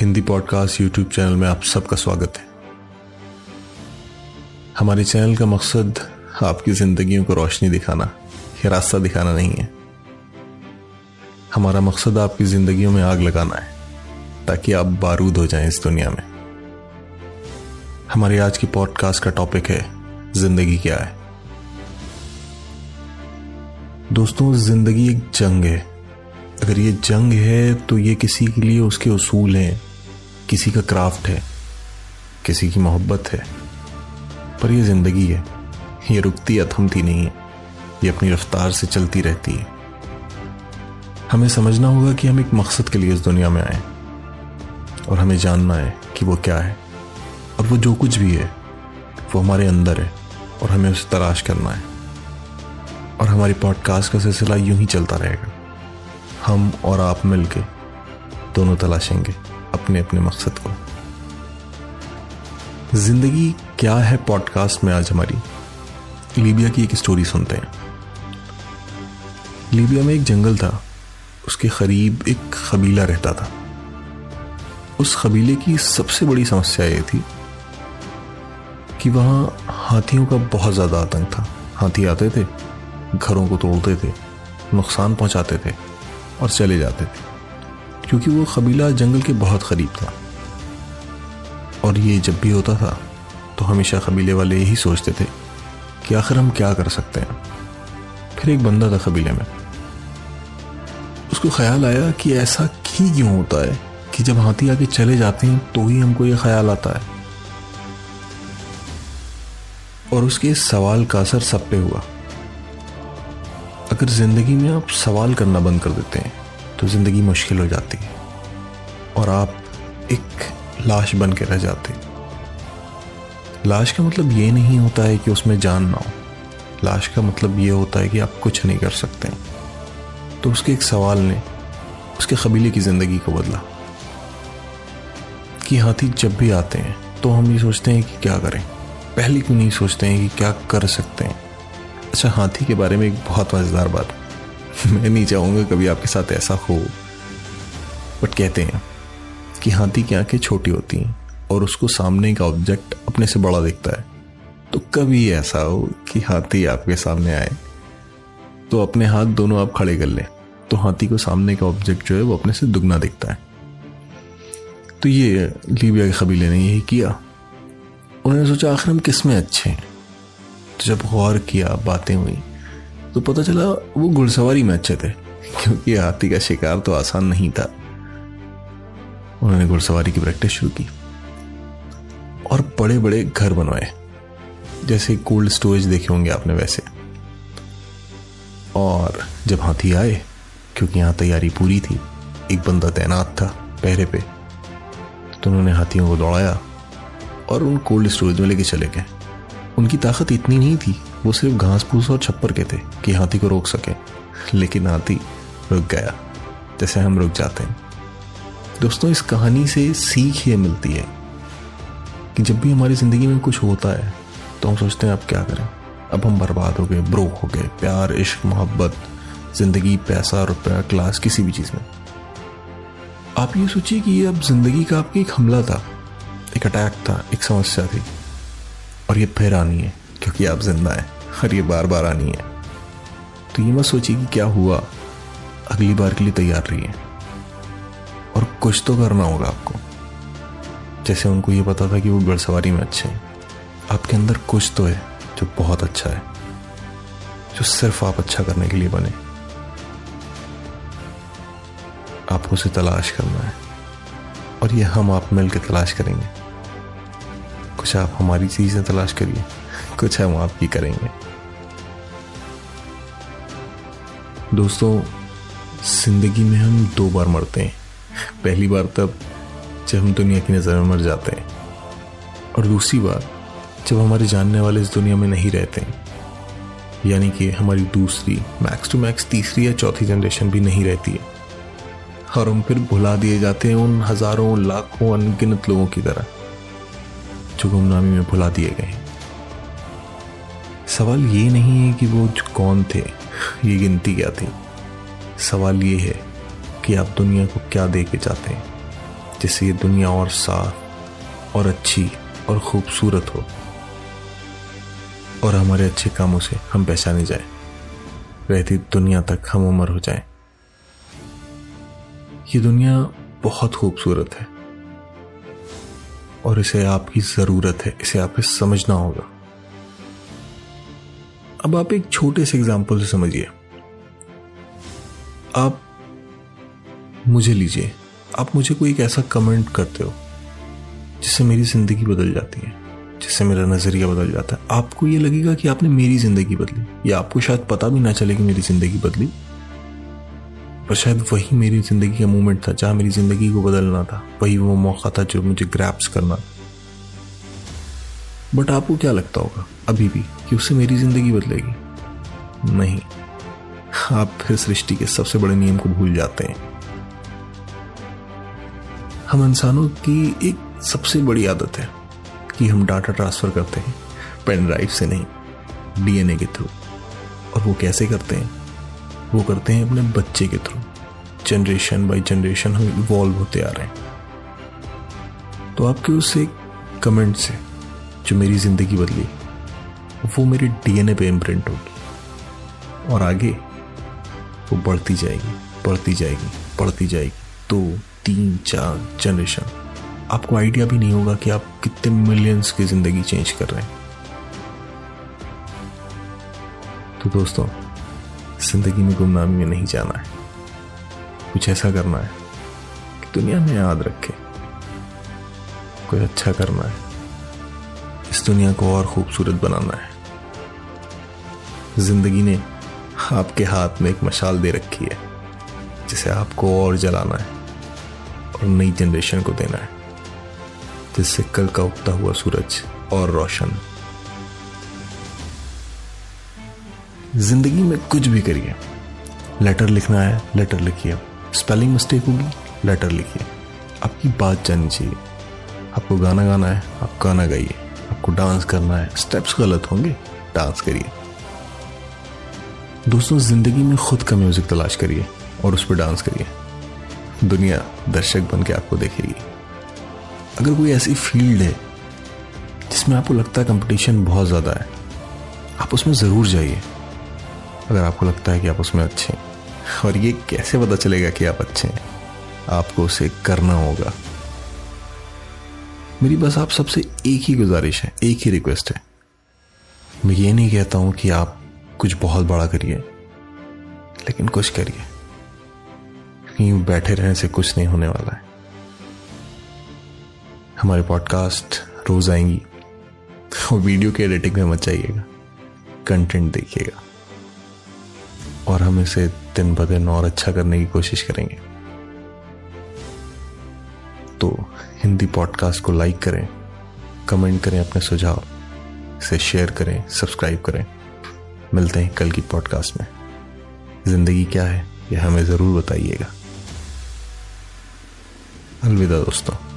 Hindi podcast YouTube channel में आप सबका स्वागत है। हमारे चैनल का मकसद आपकी जिंदगियों को रोशनी दिखाना, या रास्ता दिखाना नहीं है। हमारा मकसद आपकी जिंदगियों में आग लगाना है, ताकि आप बारूद हो जाएँ इस दुनिया में। हमारी आज की पॉडकास्ट का टॉपिक है, ज़िंदगी क्या है? दोस्तों, ज़िंदगी एक जंग है। अगर ये जंग है तो ये किसी के लिए उसके उसूल हैं। किसी का क्राफ्ट है। किसी की मोहब्बत है। पर ये ज़िंदगी है। ये रुकती या थमती नहीं है। ये अपनी रफ्तार से चलती रहती है। हमें समझना होगा कि हम एक मकसद के लिए इस दुनिया में आए। और हमें जानना है कि वो क्या है। और वो जो कुछ भी है, वो हमारे अंदर है। और हमें उसे तलाश करना है। और हमारी पॉडकास्ट का सिलसिला यूँ ही चलता रहेगा। हम और आप मिलके दोनों तलाशेंगे अपने अपने मकसद को। ज़िंदगी क्या है पॉडकास्ट में आज हमारी? लीबिया की एक स्टोरी सुनते हैं। लीबिया में एक जंगल था। उसके करीब एक कबीला रहता था। उस कबीले की सबसे बड़ी समस्या ये थी कि वहाँ हाथियों का बहुत ज़्यादा आतंक था। हाथी आते थे, घरों को तोड़ते थे, नुकसान पहुंचाते थे। और चले जाते थे, क्योंकि वो कबीला जंगल के बहुत करीब था। और ये जब भी होता था तो हमेशा कबीले वाले यही सोचते थे कि आखिर हम क्या कर सकते हैं। फिर एक बंदा था कबीले में। उसको ख्याल आया कि ऐसा ही क्यों होता है कि जब हाथी आके चले जाते हैं तो ही हमको ये ख्याल आता है। और उसके सवाल का असर सब पे हुआ। अगर ज़िंदगी में आप सवाल करना बंद कर देते हैं तो ज़िंदगी मुश्किल हो जाती है। और आप एक लाश बन के रह जाते लाश का मतलब ये नहीं होता है कि उसमें जान ना हो। लाश का मतलब ये होता है कि आप कुछ नहीं कर सकते तो उसके एक सवाल ने उसके कबीले की ज़िंदगी को बदला। कि हाथी जब भी आते हैं तो हम ये सोचते हैं कि क्या करें? पहले क्यों नहीं सोचते हैं कि क्या कर सकते हैं? अच्छा हाथी के बारे में एक बहुत मज़ेदार बात। मैं नहीं चाहूँगा कभी आपके साथ ऐसा हो। बट कहते हैं कि हाथी की आँखें छोटी होती हैं और उसको सामने का ऑब्जेक्ट अपने से बड़ा दिखता है। तो कभी ऐसा हो कि हाथी आपके सामने आए तो अपने हाथ दोनों आप खड़े कर लें तो हाथी को सामने का ऑब्जेक्ट जो है वो अपने से दुगना दिखता है। तो ये लीबिया के कबीले ने यही किया। उन्होंने सोचा, आखिर हम किसमें अच्छे हैं? तो जब गौर किया बातें हुई तो पता चला वो घुड़सवारी में अच्छे थे, क्योंकि हाथी का शिकार तो आसान नहीं था। उन्होंने घुड़सवारी की प्रैक्टिस शुरू की और बड़े बड़े घर बनवाए, जैसे कोल्ड स्टोरेज देखे होंगे आपने वैसे। और जब हाथी आए, क्योंकि यहाँ तैयारी पूरी थी, एक बंदा तैनात था पहरे पे तो उन्होंने हाथियों को दौड़ाया और उन कोल्ड स्टोरेज में लेके चले गए। उनकी ताकत इतनी नहीं थी, वो सिर्फ़ घास फूस और छप्पर के थे कि हाथी को रोक सके। लेकिन हाथी रुक गया, जैसे हम रुक जाते हैं। दोस्तों, इस कहानी से सीख ये मिलती है कि जब भी हमारी ज़िंदगी में कुछ होता है तो हम सोचते हैं, अब क्या करें? अब हम बर्बाद हो गए, ब्रोक हो गए, प्यार, इश्क, मोहब्बत, ज़िंदगी, पैसा, रुपया क्लास किसी भी चीज़ में। आप ये सोचिए कि ये अब ज़िंदगी का आपकी एक हमला था, एक अटैक था, एक समस्या थी। और ये फिर आनी है, क्योंकि आप ज़िंदा हैं और ये बार बार आनी है। तो ये मत सोचिए कि क्या हुआ। अगली बार के लिए तैयार रहिए। और कुछ तो करना होगा आपको। जैसे उनको ये पता था कि वो घुड़सवारी में अच्छे हैं। आपके अंदर कुछ तो है जो बहुत अच्छा है, जो सिर्फ़ आप अच्छा करने के लिए बने। आपको उसे तलाश करना है। और ये हम आप मिलकर तलाश करेंगे। कुछ आप हमारी चीज़ें तलाश करिए। कुछ हम आपकी करेंगे। दोस्तों, ज़िंदगी में हम दो बार मरते हैं। पहली बार तब जब हम दुनिया की नज़र में मर जाते हैं। और दूसरी बार जब हमारे जानने वाले इस दुनिया में नहीं रहते हैं। यानी कि हमारी दूसरी मैक्स टू मैक्स तीसरी या चौथी जनरेशन भी नहीं रहती है। और हम फिर भुला दिए जाते हैं उन हज़ारों, लाखों अनगिनत लोगों की तरह। जो गुमनामी में भुला दिए गए। सवाल ये नहीं है कि वो कौन थे, ये गिनती क्या थी। सवाल ये है कि आप दुनिया को क्या दे के जाते हैं, जिससे ये दुनिया और साफ़ और अच्छी और खूबसूरत हो। और हमारे अच्छे कामों से हम पहचाने जाए। रहती दुनिया तक हम उम्र हो जाए। ये दुनिया बहुत खूबसूरत है। और इसे आपकी ज़रूरत है, इसे आपको समझना होगा। अब आप एक छोटे से एग्ज़ाम्पल से समझिए। आप मुझे लीजिए। आप मुझे कोई एक ऐसा कमेंट करते हो, जिससे मेरी ज़िंदगी बदल जाती है, जिससे मेरा नज़रिया बदल जाता है। आपको ये लगेगा कि आपने मेरी ज़िंदगी बदली, या आपको शायद पता भी ना चले कि मेरी ज़िंदगी बदली। पर शायद वही मेरी ज़िंदगी का मोमेंट था जहाँ मेरी ज़िंदगी को बदलना था। वही वो मौका था जो मुझे ग्रैप्स करना। बट आपको क्या लगता होगा अभी भी कि उससे मेरी ज़िंदगी बदलेगी? नहीं। आप फिर सृष्टि के सबसे बड़े नियम को भूल जाते हैं। हम इंसानों की एक सबसे बड़ी आदत है कि हम डाटा ट्रांसफ़र करते हैं पेन ड्राइव से नहीं डीएनए के थ्रू और वो कैसे करते हैं? वो करते हैं अपने बच्चे के थ्रू। जनरेशन बाय जनरेशन हम इवॉल्व होते आ रहे हैं। तो आपके उस एक कमेंट से जो मेरी ज़िंदगी बदली, वो मेरे डीएनए पे इम्प्रिंट होगी। और आगे वो बढ़ती जाएगी बढ़ती जाएगी बढ़ती जाएगी। दो, तीन, चार जनरेशन आपको आइडिया भी नहीं होगा कि आप कितने मिलियंस की ज़िंदगी चेंज कर रहे हैं। तो दोस्तों ज़िंदगी में गुमनामी में नहीं जाना है। कुछ ऐसा करना है कि दुनिया में याद रखे। कोई अच्छा करना है। इस दुनिया को और खूबसूरत बनाना है। ज़िंदगी ने आपके हाथ में एक मशाल दे रखी है, जिसे आपको और जलाना है और नई जनरेशन को देना है, जिससे कल का उगता हुआ सूरज और रोशन ज़िंदगी में कुछ भी करिए। लेटर लिखना है लेटर लिखिए। स्पेलिंग मिस्टेक होगी लेटर लिखिए। आपकी बात जानी चाहिए। आपको गाना गाना है, आप गाना गाइए। आपको डांस करना है स्टेप्स गलत होंगे डांस करिए। दोस्तों, ज़िंदगी में खुद का म्यूज़िक तलाश करिए और उस पर डांस करिए। दुनिया दर्शक बन के आपको देखेगी। अगर कोई ऐसी फ़ील्ड है जिसमें आपको लगता है कंपटीशन बहुत ज़्यादा है, आप उसमें ज़रूर जाइए। अगर आपको लगता है कि आप उसमें अच्छे हैं, और ये कैसे पता चलेगा कि आप अच्छे हैं? आपको उसे करना होगा। मेरी बस आप सबसे एक ही गुजारिश है, एक ही रिक्वेस्ट है। मैं ये नहीं कहता हूँ कि आप कुछ बहुत बड़ा करिए, लेकिन कुछ करिए। बैठे रहने से कुछ नहीं होने वाला है। हमारे पॉडकास्ट रोज आएँगी, और वीडियो के एडिटिंग में मत जाइएगा। कंटेंट देखिएगा। और हम इसे दिन ब दिन और अच्छा करने की कोशिश करेंगे। तो हिंदी पॉडकास्ट को लाइक करें, कमेंट करें अपने सुझाव, इसे शेयर करें, सब्सक्राइब करें। मिलते हैं कल की पॉडकास्ट में। ज़िंदगी क्या है, यह हमें ज़रूर बताइएगा। अलविदा दोस्तों।